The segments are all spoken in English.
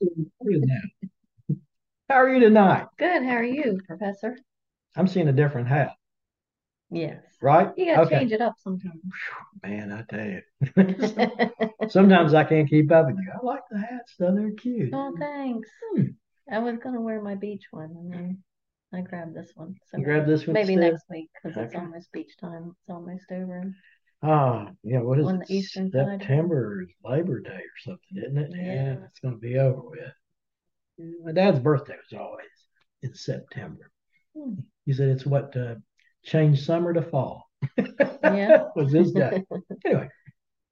How are you now? How are you tonight? Good. How are you, Professor? I'm seeing a different hat, Yes. right? You gotta Okay. change it up sometimes. Man, I tell you. Sometimes I can't keep up with you. I like the hats though, they're cute. Oh, thanks. Hmm. I was gonna wear my beach one and then I grabbed this one. So You grab this one maybe instead? next week because it's almost beach time. It's almost over. Oh, yeah, what is On it? the eastern side. September is Labor Day or something, isn't it? Yeah. it's gonna be over with. My dad's birthday was always in September. Hmm. He said it's what uh, changed summer to fall. Yeah. was his day. Anyway,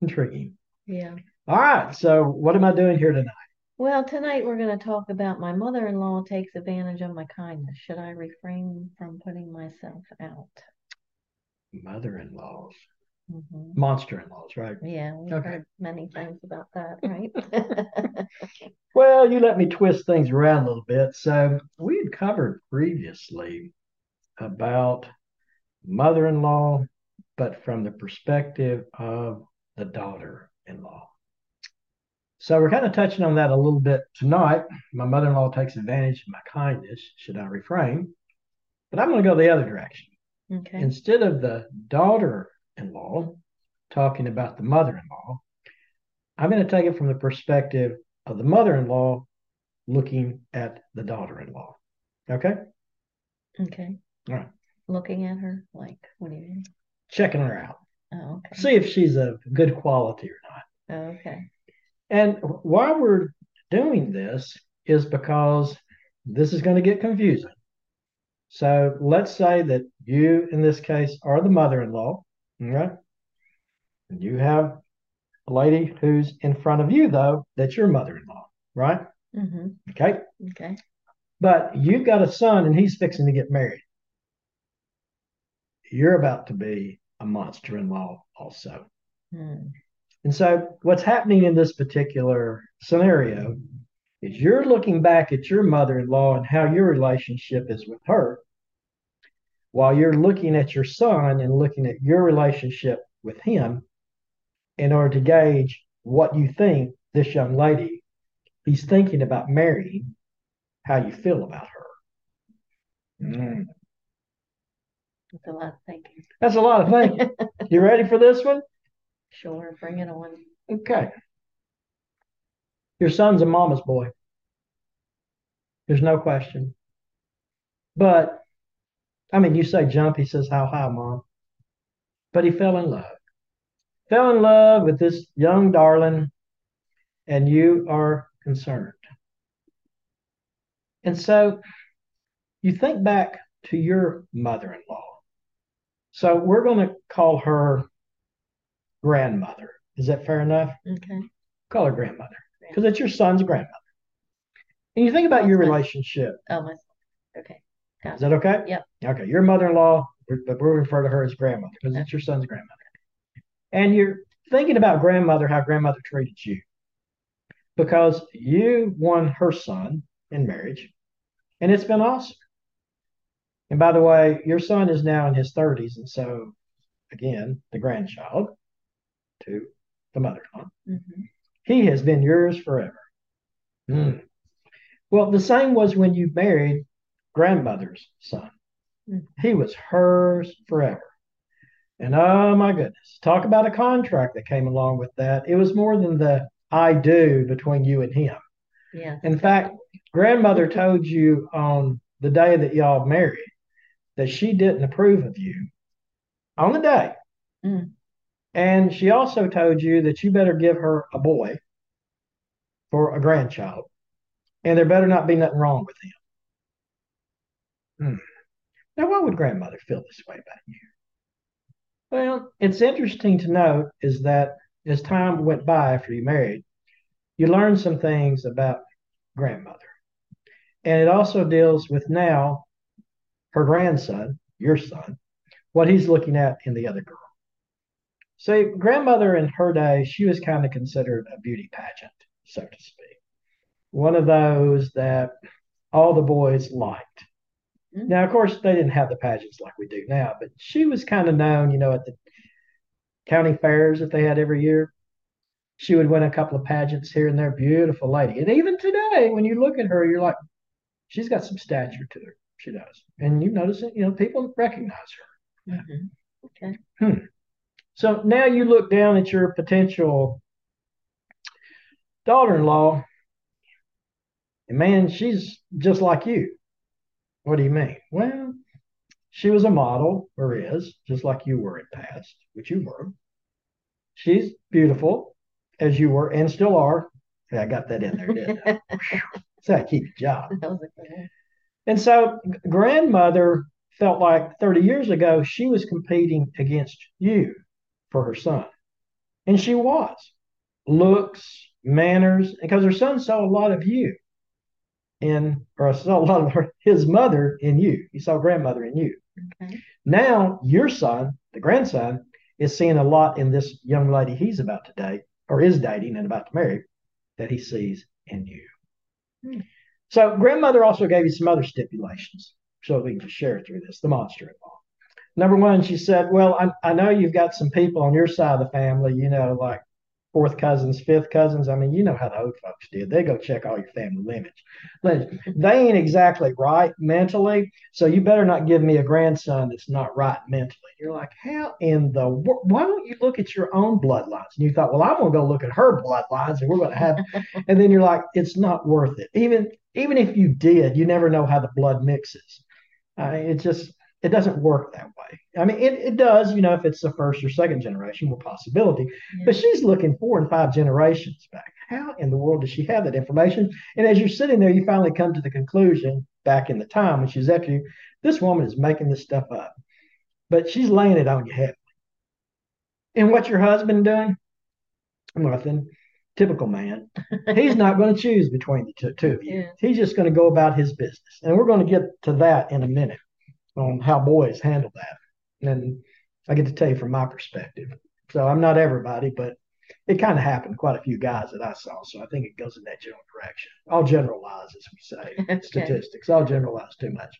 intriguing. Yeah. All right, so what am I doing here tonight? Well, tonight we're gonna talk about my mother-in-law takes advantage of my kindness. Should I refrain from putting myself out? Mother-in-laws, Mhm. monster-in-laws, right? Yeah, we've Okay. heard many things about that, right? Well, you let me twist things around a little bit. So we had covered previously about mother-in-law, but from the perspective of the daughter-in-law. So we're kind of touching on that a little bit tonight. My mother-in-law takes advantage of my kindness. Should I refrain? But I'm going to go the other direction. Okay. Instead of the daughter-in-law talking about the mother-in-law, I'm going to take it from the perspective of the mother-in-law looking at the daughter-in-law. Okay? Okay. All right. Looking at her, like, what do you mean? Checking her out. Oh, okay. See if she's of good quality or not. Oh, okay. And why we're doing this is because this is going to get confusing. So let's say that you, in this case, are the mother-in-law, all right? And you have a lady who's in front of you, though, that's your mother-in-law, right? Mm-hmm. Okay. Okay. But you've got a son and he's fixing to get married. You're about to be a monster-in-law also. Hmm. And so, what's happening in this particular scenario is you're looking back at your mother in law and how your relationship is with her, while you're looking at your son and looking at your relationship with him in order to gauge what you think this young lady he's thinking about marrying, how you feel about her. Mm, That's a lot of thinking. That's a lot of thinking. You ready for this one? Sure, bring it on. Okay. Your son's a mama's boy. There's no question. But, I mean, you say jump, he says, How high, mom? But he fell in love. Fell in love with this young darling, and you are concerned. And so you think back to your mother in law. So we're going to call her grandmother. Is that fair enough? Okay. Call her grandmother because it's your son's grandmother. And you think about your relationship. Oh, my. Okay. Got Is that okay? Yep. Okay. Your mother-in-law, but we'll refer to her as grandmother because it's your son's grandmother. And you're thinking about grandmother, how grandmother treated you. Because you won her son in marriage, and it's been awesome. And by the way, your son is now in his 30s, and so again, the grandchild to the mother-in-law. Mhm. He has been yours forever. Mm. Well, the same was when you married grandmother's son. Mhm. He was hers forever. And oh my goodness, talk about a contract that came along with that. It was more than the I do between you and him. Yeah. In fact, grandmother told you on the day that y'all married that she didn't approve of you on the day. Mm. And she also told you that you better give her a boy for a grandchild. And there better not be nothing wrong with him. Hmm. Now, why would grandmother feel this way about you? Well, it's interesting to note is that as time went by after you married, you learned some things about grandmother. And it also deals with now her grandson, your son, what he's looking at in the other girl. See, grandmother in her day, she was kind of considered a beauty pageant, so to speak. One of those that all the boys liked. Mhm. Now, of course, they didn't have the pageants like we do now, but she was kind of known, you know, at the county fairs that they had every year. She would win a couple of pageants here and there. Beautiful lady. And even today, when you look at her, you're like, she's got some stature to her. She does. And you notice it, you know, people recognize her. Mm-hmm. Okay. Hmm. So now you look down at your potential daughter in law, and man, she's just like you. What do you mean? Well, she was a model, or is, just like you were in past, which you were. She's beautiful, as you were, and still are. Yeah, I got that in there, didn't I? so I keep a job. And so grandmother felt like 30 years ago she was competing against you for her son. And she was. Looks, manners, because her son saw a lot of you in, or I saw a lot of her, his mother in you. He saw grandmother in you. Okay. Now your son, the grandson, is seeing a lot in this young lady he's about to date or is dating and about to marry that he sees in you. Hmm. So grandmother also gave you some other stipulations so we can share through this, the monster in law. Number one, she said, Well, I, I know you've got some people on your side of the family, you know, like fourth cousins, fifth cousins. I mean, you know how the old folks did. They go check all your family lineage. They ain't exactly right mentally, so you better not give me a grandson that's not right mentally. You're like, how in the world? Why don't you look at your own bloodlines? And you thought, well, I'm gonna go look at her bloodlines, and we're gonna have. and then you're like, it's not worth it. Even even if you did, you never know how the blood mixes. Uh, it just it doesn't work that way. I mean, it, it does, you know, if it's the first or second generation, more possibility. Yeah. But she's looking four and five generations back. How in the world does she have that information? And as you're sitting there, you finally come to the conclusion back in the time when she's after you, this woman is making this stuff up. But she's laying it on your head. And what's your husband doing? Nothing. Typical man. He's not going to choose between the two, two of you. Yeah. He's just going to go about his business. And we're going to get to that in a minute on how boys handle that. And I get to tell you from my perspective. So I'm not everybody, but it kind of happened quite a few guys that I saw. So I think it goes in that general direction. I'll generalize, as we say, okay. statistics. I'll generalize too much.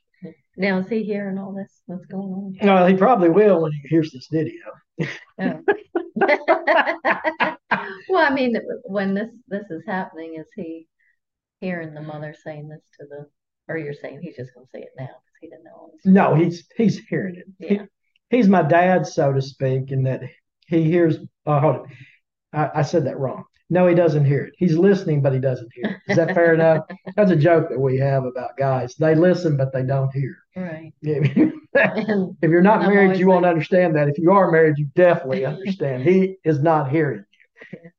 Now, is he hearing all this? What's going on? No, he probably will when he hears this video. Oh. well, I mean, when this this is happening, is he hearing the mother saying this to the, or you're saying he's just going to say it now? He know. No, he's he's hearing it. Yeah. He, he's my dad, so to speak, in that he hears. Uh, hold on, I, I said that wrong. No, he doesn't hear it. He's listening, but he doesn't hear it. Is that fair enough? That's a joke that we have about guys. They listen, but they don't hear. Right. if you're not married, you won't understand that. If you are married, you definitely understand. He is not hearing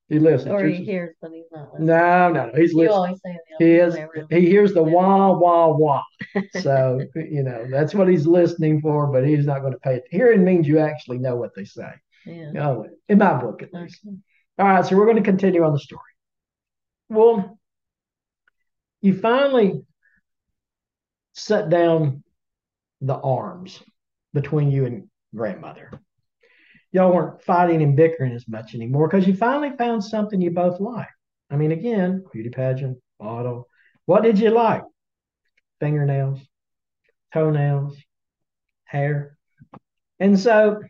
he listens. Or he hears, but he's not listening. No, no, no. He's you listening. he is. He hears the wah wah wah. So you know that's what he's listening for, but he's not going to pay it. Hearing means you actually know what they say. Yeah. Oh, in my book at least. Okay. All right, so we're going to continue on the story. Well, you finally set down the arms between you and grandmother y'all weren't fighting and bickering as much anymore because you finally found something you both like. I mean, again, beauty pageant, model. What did you like? Fingernails, toenails, hair. And so,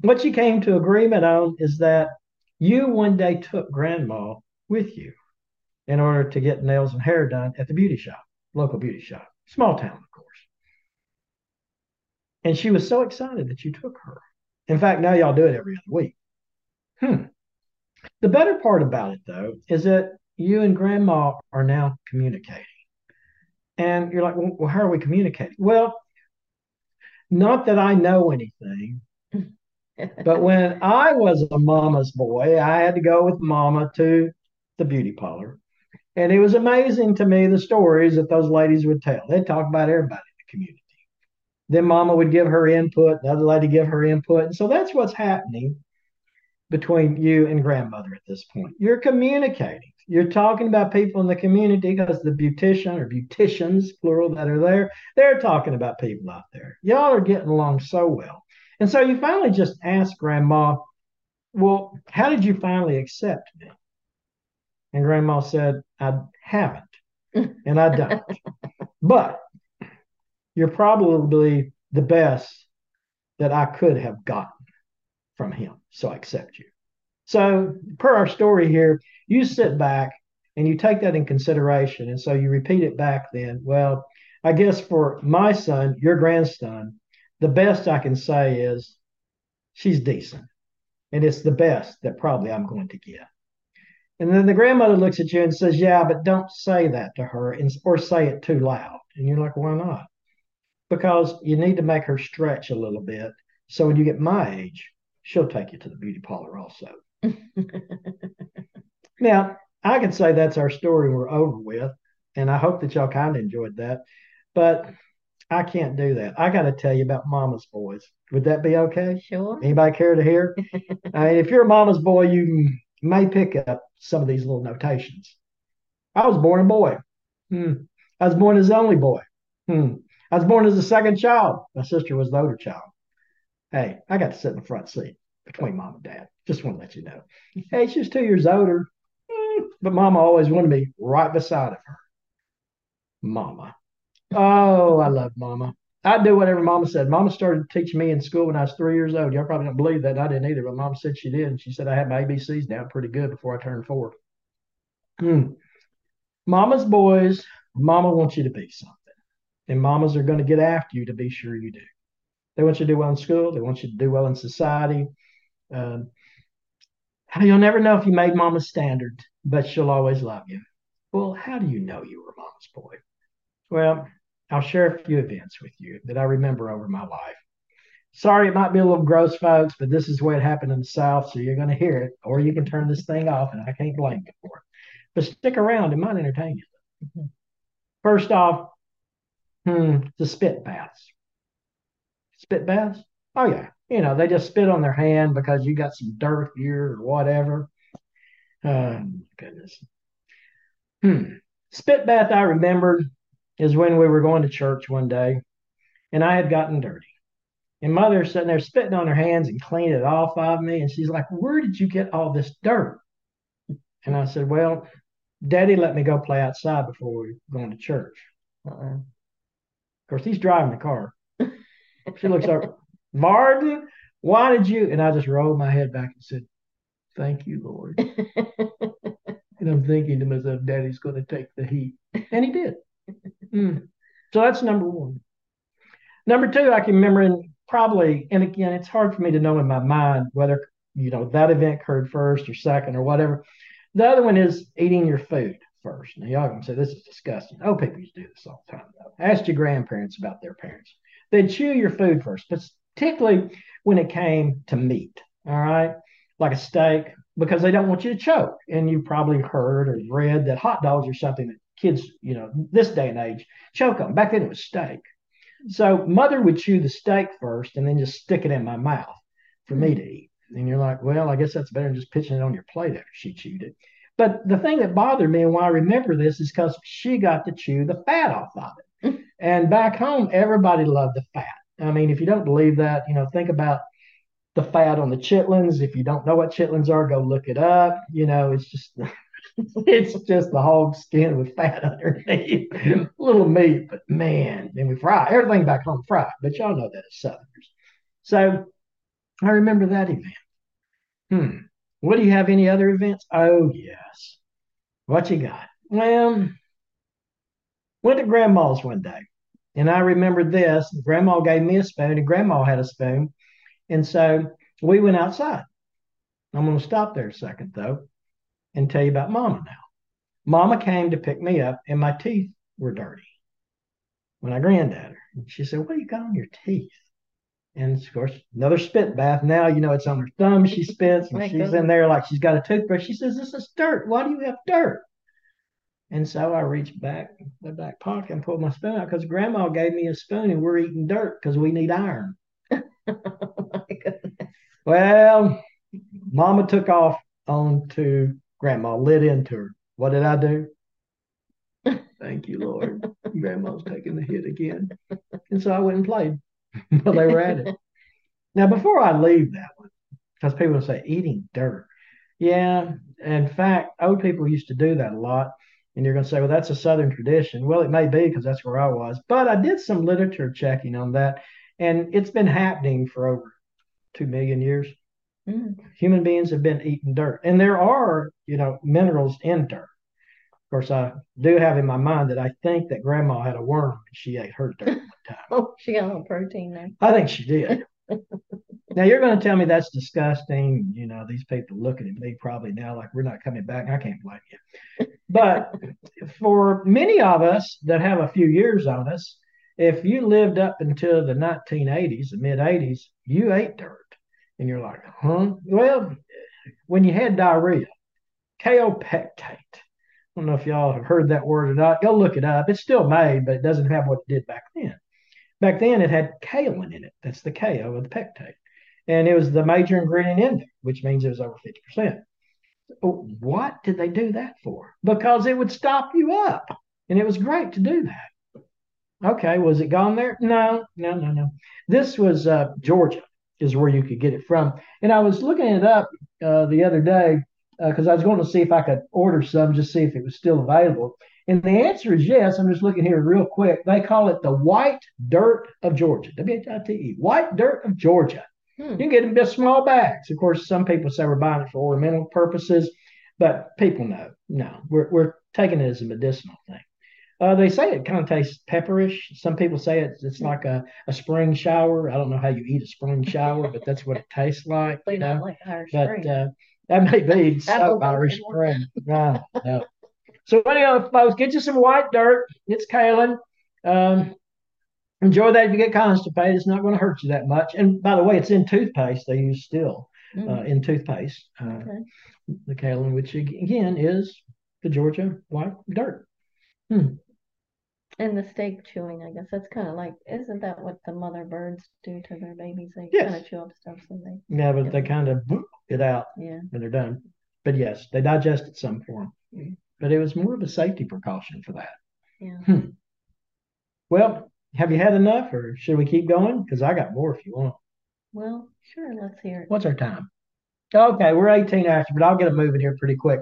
what you came to agreement on is that you one day took grandma with you in order to get nails and hair done at the beauty shop, local beauty shop, small town, of course. And she was so excited that you took her. In fact, now y'all do it every other week. Hmm. The better part about it, though, is that you and grandma are now communicating. And you're like, well, how are we communicating? Well, not that I know anything, but when I was a mama's boy, I had to go with mama to the beauty parlor. And it was amazing to me the stories that those ladies would tell. They'd talk about everybody in the community. Then mama would give her input, the other lady give her input. And so that's what's happening between you and grandmother at this point. You're communicating. You're talking about people in the community because the beautician or beauticians, plural, that are there, they're talking about people out there. Y'all are getting along so well. And so you finally just ask grandma, Well, how did you finally accept me? And grandma said, I haven't, and I don't. but you're probably the best that I could have gotten from him. So I accept you. So, per our story here, you sit back and you take that in consideration. And so you repeat it back then. Well, I guess for my son, your grandson, the best I can say is she's decent. And it's the best that probably I'm going to get. And then the grandmother looks at you and says, Yeah, but don't say that to her and, or say it too loud. And you're like, Why not? Because you need to make her stretch a little bit. So when you get my age, she'll take you to the beauty parlor also. now, I can say that's our story we're over with. And I hope that y'all kind of enjoyed that. But I can't do that. I got to tell you about Mama's boys. Would that be okay? Sure. Anybody care to hear? I mean, if you're a Mama's boy, you may pick up some of these little notations. I was born a boy. Hmm. I was born as the only boy. Hmm. I was born as the second child. My sister was the older child. Hey, I got to sit in the front seat between mom and dad. Just want to let you know. Hey, she's two years older, hmm, but mama always wanted me right beside of her. Mama. Oh, I love mama. I'd do whatever mama said. Mama started teaching me in school when I was three years old. Y'all probably don't believe that. I didn't either, but mama said she did. And she said I had my ABCs down pretty good before I turned four. Hmm. Mama's boys, mama wants you to be something. And mamas are going to get after you to be sure you do. They want you to do well in school. They want you to do well in society. Um, you'll never know if you made mama's standard, but she'll always love you. Well, how do you know you were mama's boy? Well, I'll share a few events with you that I remember over my life. Sorry, it might be a little gross, folks, but this is the way it happened in the South, so you're going to hear it, or you can turn this thing off, and I can't blame you for it. But stick around, it might entertain you. First off, hmm, the spit baths. Spit baths? Oh, yeah. You know, they just spit on their hand because you got some dirt here or whatever. Oh, goodness. Hmm. Spit bath I remembered is when we were going to church one day and I had gotten dirty. And mother sitting there spitting on her hands and cleaning it off of me. And she's like, Where did you get all this dirt? And I said, Well, daddy let me go play outside before we were going to church. Uh-uh. Of course, he's driving the car. she looks up, Martin, why did you? And I just rolled my head back and said, Thank you, Lord. and I'm thinking to myself, Daddy's going to take the heat. And he did. Mm. So that's number one. Number two, I can remember, and probably, and again, it's hard for me to know in my mind whether you know that event occurred first or second or whatever. The other one is eating your food first. Now y'all gonna say this is disgusting. Oh, people used to do this all the time. Though. Ask your grandparents about their parents. They'd chew your food first, particularly when it came to meat. All right, like a steak, because they don't want you to choke. And you've probably heard or read that hot dogs are something that kids, you know, this day and age choke on. Back then it was steak. So mother would chew the steak first and then just stick it in my mouth for me to eat. And you're like, well, I guess that's better than just pitching it on your plate after she chewed it. But the thing that bothered me and why I remember this is because she got to chew the fat off of it. and back home, everybody loved the fat. I mean, if you don't believe that, you know, think about the fat on the chitlins. If you don't know what chitlins are, go look it up. You know, it's just it's just the hog skin with fat underneath, little meat, but man, then we fry everything back home fried. But y'all know that as Southerners. So I remember that event. Hmm. What do you have? Any other events? Oh yes. What you got? Well, went to grandma's one day, and I remember this. Grandma gave me a spoon, and grandma had a spoon, and so we went outside. I'm going to stop there a second though and tell you about mama now. Mama came to pick me up, and my teeth were dirty when I grinned at her. And she said, What do you got on your teeth? And of course, another spit bath. Now, you know, it's on her thumb. She spits and she's in there like she's got a toothbrush. She says, This is dirt. Why do you have dirt? And so I reached back the back pocket and pulled my spoon out because grandma gave me a spoon and we're eating dirt because we need iron. oh well, mama took off on to Grandma lit into her. What did I do? Thank you, Lord. Grandma's taking the hit again. And so I went and played while they were at it. Now, before I leave that one, because people say eating dirt. Yeah, in fact, old people used to do that a lot. And you're going to say, well, that's a Southern tradition. Well, it may be because that's where I was. But I did some literature checking on that. And it's been happening for over 2 million years. Mm. Human beings have been eating dirt, and there are, you know, minerals in dirt. Of course, I do have in my mind that I think that Grandma had a worm and she ate her dirt one time. Oh, she got a little protein there. I think she did. now you're going to tell me that's disgusting. You know, these people looking at me probably now like we're not coming back. I can't blame you. But for many of us that have a few years on us, if you lived up until the 1980s, the mid 80s, you ate dirt. And you're like, huh? Well, when you had diarrhea, kaopectate. I don't know if y'all have heard that word or not. Go look it up. It's still made, but it doesn't have what it did back then. Back then, it had kaolin in it. That's the KO of the pectate. And it was the major ingredient in there, which means it was over 50%. What did they do that for? Because it would stop you up. And it was great to do that. Okay, was it gone there? No, no, no, no. This was uh, Georgia, is where you could get it from. And I was looking it up uh, the other day because uh, I was going to see if I could order some, just see if it was still available. And the answer is yes. I'm just looking here real quick. They call it the white dirt of Georgia. W-H-I-T-E. White dirt of Georgia. Hmm. You can get them in small bags. Of course, some people say we're buying it for ornamental purposes, but people know. No, we're, we're taking it as a medicinal thing. Uh, they say it kind of tastes pepperish. Some people say it's it's like a, a spring shower. I don't know how you eat a spring shower, but that's what it tastes like. you know? like but uh, that may be so Irish Spring. No, no. So anyway, folks, get you some white dirt. It's kaolin. Um, enjoy that if you get constipated. It's not going to hurt you that much. And by the way, it's in toothpaste. They use still mm. uh, in toothpaste. Uh, okay. The kaolin, which again is the Georgia white dirt. Hmm. And the steak chewing, I guess that's kind of like, isn't that what the mother birds do to their babies? They yes. kind of chew up stuff, so they. Yeah, but they kind of it out yeah. when they're done. But yes, they digested some form. Mm-hmm. But it was more of a safety precaution for that. Yeah. Hmm. Well, have you had enough, or should we keep going? Because I got more if you want. Well, sure. Let's hear it. What's our time? Okay, we're 18 after, but I'll get it moving here pretty quick.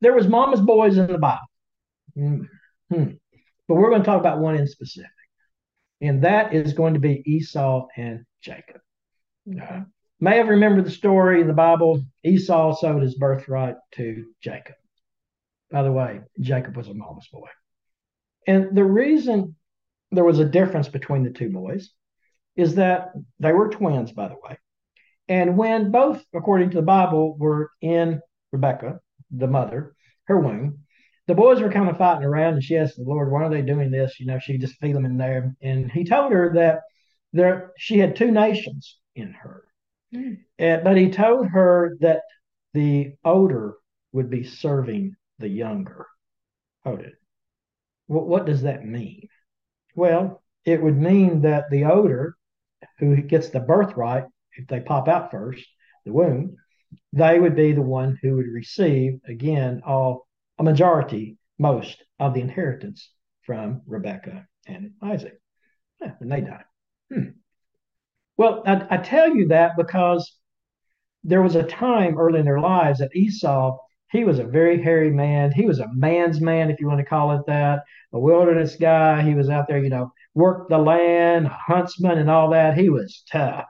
There was mama's boys in the Bible. Mm-hmm. But we're going to talk about one in specific, and that is going to be Esau and Jacob. Okay. Uh, may have remembered the story in the Bible. Esau sold his birthright to Jacob. By the way, Jacob was a mama's boy. And the reason there was a difference between the two boys is that they were twins, by the way. And when both, according to the Bible, were in Rebecca, the mother, her womb, the boys were kind of fighting around, and she asked the Lord, "Why are they doing this?" You know, she just feel them in there, and He told her that there she had two nations in her, mm. and, but He told her that the older would be serving the younger. Hold it. What, what does that mean? Well, it would mean that the older, who gets the birthright, if they pop out first, the womb, they would be the one who would receive again all a majority, most of the inheritance from Rebecca and Isaac yeah, when they died. Hmm. Well, I, I tell you that because there was a time early in their lives that Esau, he was a very hairy man. He was a man's man, if you want to call it that, a wilderness guy. He was out there, you know, worked the land, huntsman, and all that. He was tough.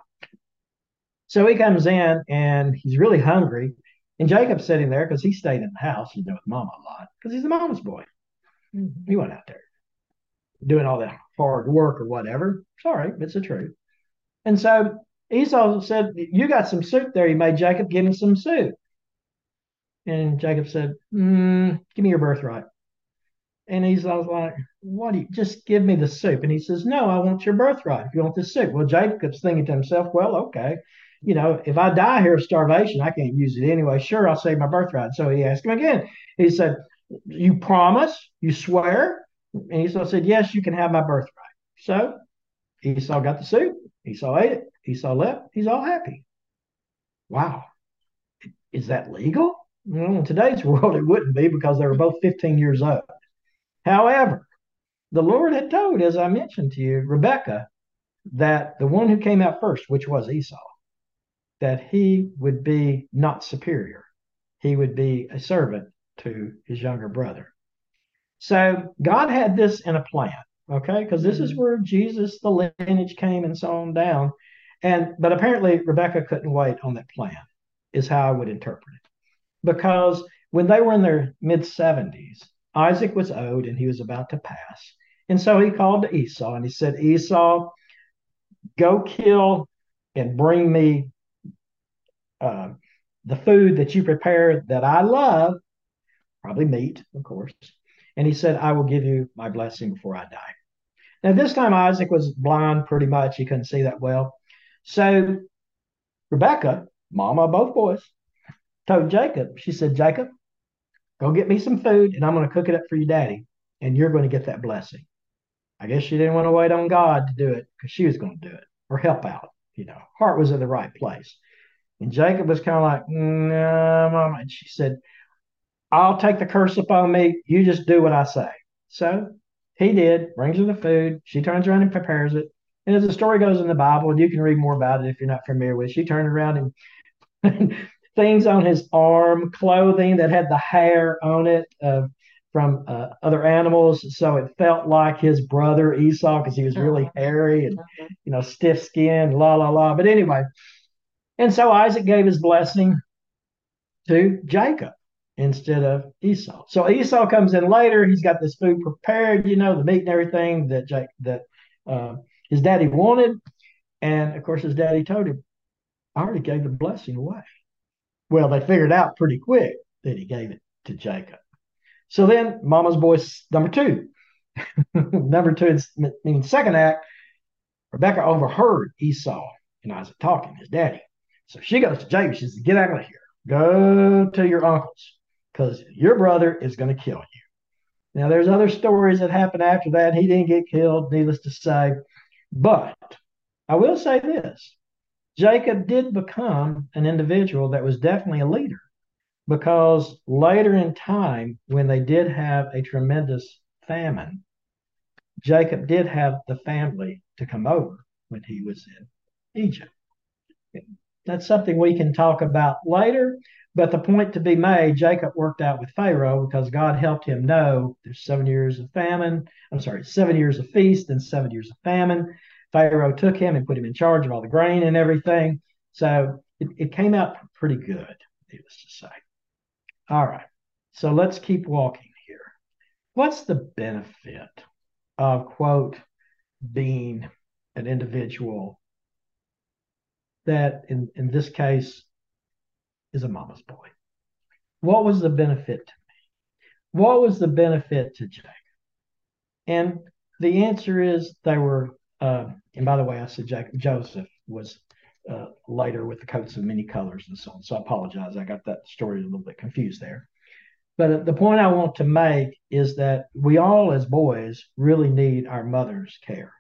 So he comes in and he's really hungry. And Jacob's sitting there because he stayed in the house, you know, with mama a lot because he's a mama's boy. Mm-hmm. He went out there doing all that hard work or whatever. Sorry, it's the truth. And so Esau said, You got some soup there. You made Jacob give me some soup. And Jacob said, mm, Give me your birthright. And Esau's like, What do you just give me the soup? And he says, No, I want your birthright. If you want the soup. Well, Jacob's thinking to himself, Well, okay you know, if I die here of starvation, I can't use it anyway. Sure, I'll save my birthright. So he asked him again. He said, You promise? You swear? And Esau said, Yes, you can have my birthright. So Esau got the soup. Esau ate it. Esau left. He's all happy. Wow. Is that legal? Well, in today's world, it wouldn't be because they were both 15 years old. However, the Lord had told, as I mentioned to you, Rebecca, that the one who came out first, which was Esau, that he would be not superior. He would be a servant to his younger brother. So God had this in a plan, okay? Because this is mm-hmm. where Jesus, the lineage came and so on down. And but apparently Rebecca couldn't wait on that plan. is how I would interpret it. Because when they were in their mid 70s, Isaac was old and he was about to pass. And so he called to Esau and he said, Esau, go kill and bring me uh, the food that you prepare that I love, probably meat, of course. And he said, I will give you my blessing before I die. Now, this time Isaac was blind pretty much. He couldn't see that well. So Rebecca, mama of both boys, told Jacob, she said, Jacob, go get me some food and I'm going to cook it up for your daddy and you're going to get that blessing. I guess she didn't want to wait on God to do it because she was going to do it or help out. You know, heart was in the right place. And Jacob was kind of like, no, mama. And she said, I'll take the curse upon me. You just do what I say. So he did, brings her the food. She turns around and prepares it. And as the story goes in the Bible, and you can read more about it if you're not familiar with it, she turned around and things on his arm, clothing that had the hair on it uh, from uh, other animals. So it felt like his brother Esau because he was really uh-huh. hairy and, uh-huh. you know, stiff skinned, la, la, la. But anyway, and so Isaac gave his blessing to Jacob instead of Esau. So Esau comes in later. He's got this food prepared, you know, the meat and everything that Jake, that uh, his daddy wanted. And of course, his daddy told him, I already gave the blessing away. Well, they figured out pretty quick that he gave it to Jacob. So then, Mama's boys number two. number two is means second act. Rebecca overheard Esau and Isaac talking, his daddy. So she goes to Jacob. She says, Get out of here. Go to your uncle's because your brother is going to kill you. Now, there's other stories that happened after that. He didn't get killed, needless to say. But I will say this Jacob did become an individual that was definitely a leader because later in time, when they did have a tremendous famine, Jacob did have the family to come over when he was in Egypt. That's something we can talk about later. But the point to be made, Jacob worked out with Pharaoh because God helped him know there's seven years of famine. I'm sorry, seven years of feast and seven years of famine. Pharaoh took him and put him in charge of all the grain and everything. So it, it came out pretty good, needless to say. All right. So let's keep walking here. What's the benefit of, quote, being an individual that, in, in this case, is a mama's boy? What was the benefit to me? What was the benefit to Jacob? And the answer is they were uh, and by the way, I said Jack Joseph was uh, later with the coats of many colors and so on. So I apologize. I got that story a little bit confused there. But the point I want to make is that we all, as boys, really need our mother's care.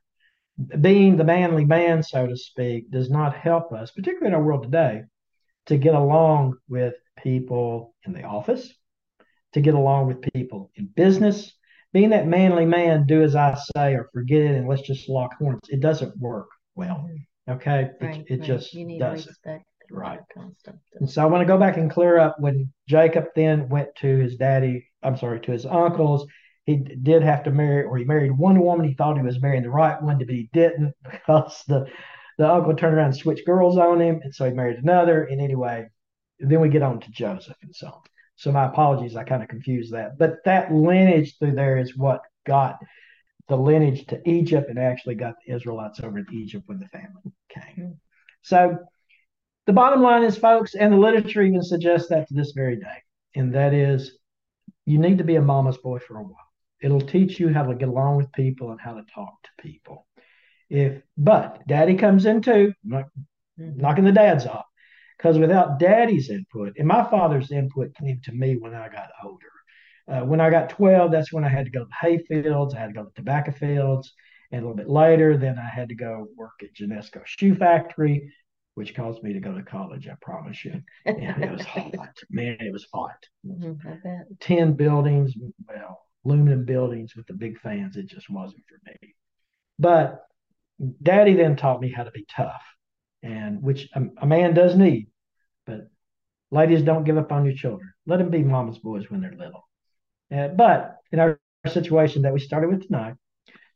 Being the manly man, so to speak, does not help us, particularly in our world today, to get along with people in the office, to get along with people in business, being that manly man, do as I say or forget it and let's just lock horns. It doesn't work well. Okay. Right, it, it right. just doesn't. Right. And so I want to go back and clear up when Jacob then went to his daddy, I'm sorry, to his uncles. He did have to marry, or he married one woman. He thought he was marrying the right one, but he didn't because the the uncle turned around and switched girls on him, and so he married another. And anyway, then we get on to Joseph and so on. So my apologies, I kind of confused that. But that lineage through there is what got the lineage to Egypt and actually got the Israelites over to Egypt when the famine came. Mm-hmm. So the bottom line is, folks, and the literature even suggests that to this very day, and that is you need to be a mama's boy for a while. It'll teach you how to get along with people and how to talk to people. If but daddy comes in too, knocking the dads off. Because without daddy's input, and my father's input came to me when I got older. Uh, when I got 12, that's when I had to go to hay fields, I had to go to tobacco fields. And a little bit later, then I had to go work at Genesco Shoe Factory, which caused me to go to college, I promise you. And it was hot. Man, it was hot. Mm-hmm, 10 buildings, well, aluminum buildings with the big fans. It just wasn't for me. But daddy then taught me how to be tough and which a, a man does need. But ladies, don't give up on your children. Let them be mama's boys when they're little. Uh, but in our situation that we started with tonight,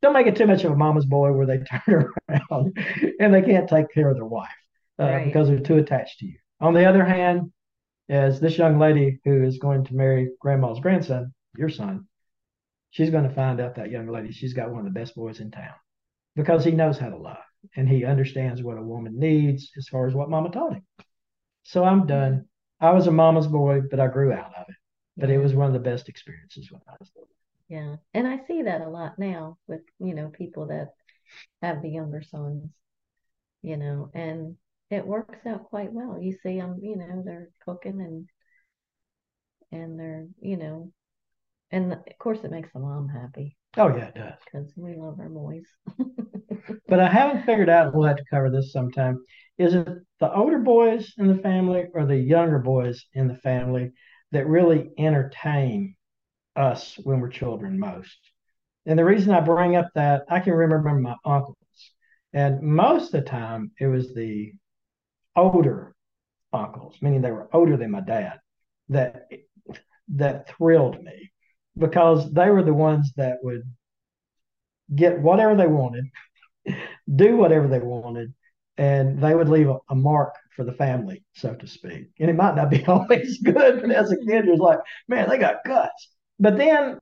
don't make it too much of a mama's boy where they turn around and they can't take care of their wife uh, right. because they're too attached to you. On the other hand, as this young lady who is going to marry grandma's grandson, your son, she's going to find out that young lady, she's got one of the best boys in town because he knows how to love and he understands what a woman needs as far as what mama taught him. So I'm done. I was a mama's boy, but I grew out of it. But it was one of the best experiences when I was little. Yeah. And I see that a lot now with, you know, people that have the younger sons, you know, and it works out quite well. You see them, you know, they're cooking and and they're, you know, and of course it makes the mom happy Oh yeah, it does. because we love our boys. But I haven't figured out, we'll have to cover this sometime. Is it the older boys in the family or the younger boys in the family that really entertain us when we're children most? And the reason I bring up that, I can remember my uncles. And most of the time, it was the older uncles, meaning they were older than my dad, that that thrilled me because they were the ones that would get whatever they wanted, do whatever they wanted, and they would leave a, a, mark for the family, so to speak. And it might not be always good, but as a kid, you're like, man, they got guts. But then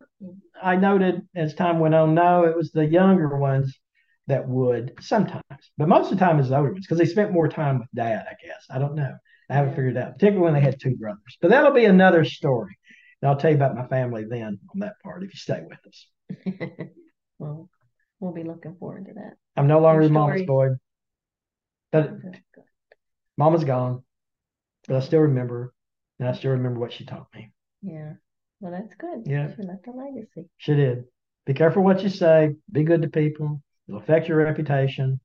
I noted as time went on, no, it was the younger ones that would sometimes, but most of the time it's the older ones because they spent more time with dad, I guess. I don't know. I haven't figured it out, particularly when they had two brothers. But that'll be another story. And I'll tell you about my family then on that part if you stay with us. well, we'll be looking forward to that. I'm no longer mama's boy. But mama's gone. But I still remember and I still remember what she taught me. Yeah. Well, that's good. Yeah. She left a legacy. She did. Be careful what you say. Be good to people. It'll affect your reputation.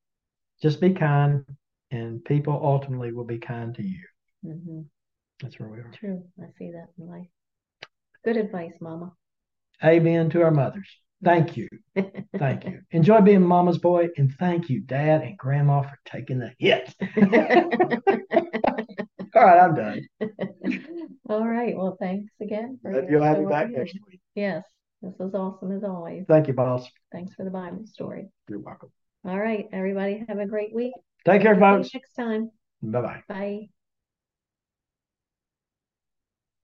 Just be kind, and people ultimately will be kind to you. Mm-hmm. That's where we are. True. I see that in life. Good advice, Mama. Amen to our mothers. Thank you. Thank you. Enjoy being mama's boy. And thank you, dad and grandma, for taking the hit. All right, I'm done. All right. Well, thanks again. For You'll have me back next week. Yes. This was awesome as always. Thank you, boss. Thanks for the Bible story. You're welcome. All right, everybody. Have a great week. Take care, folks. next time. Bye-bye. Bye.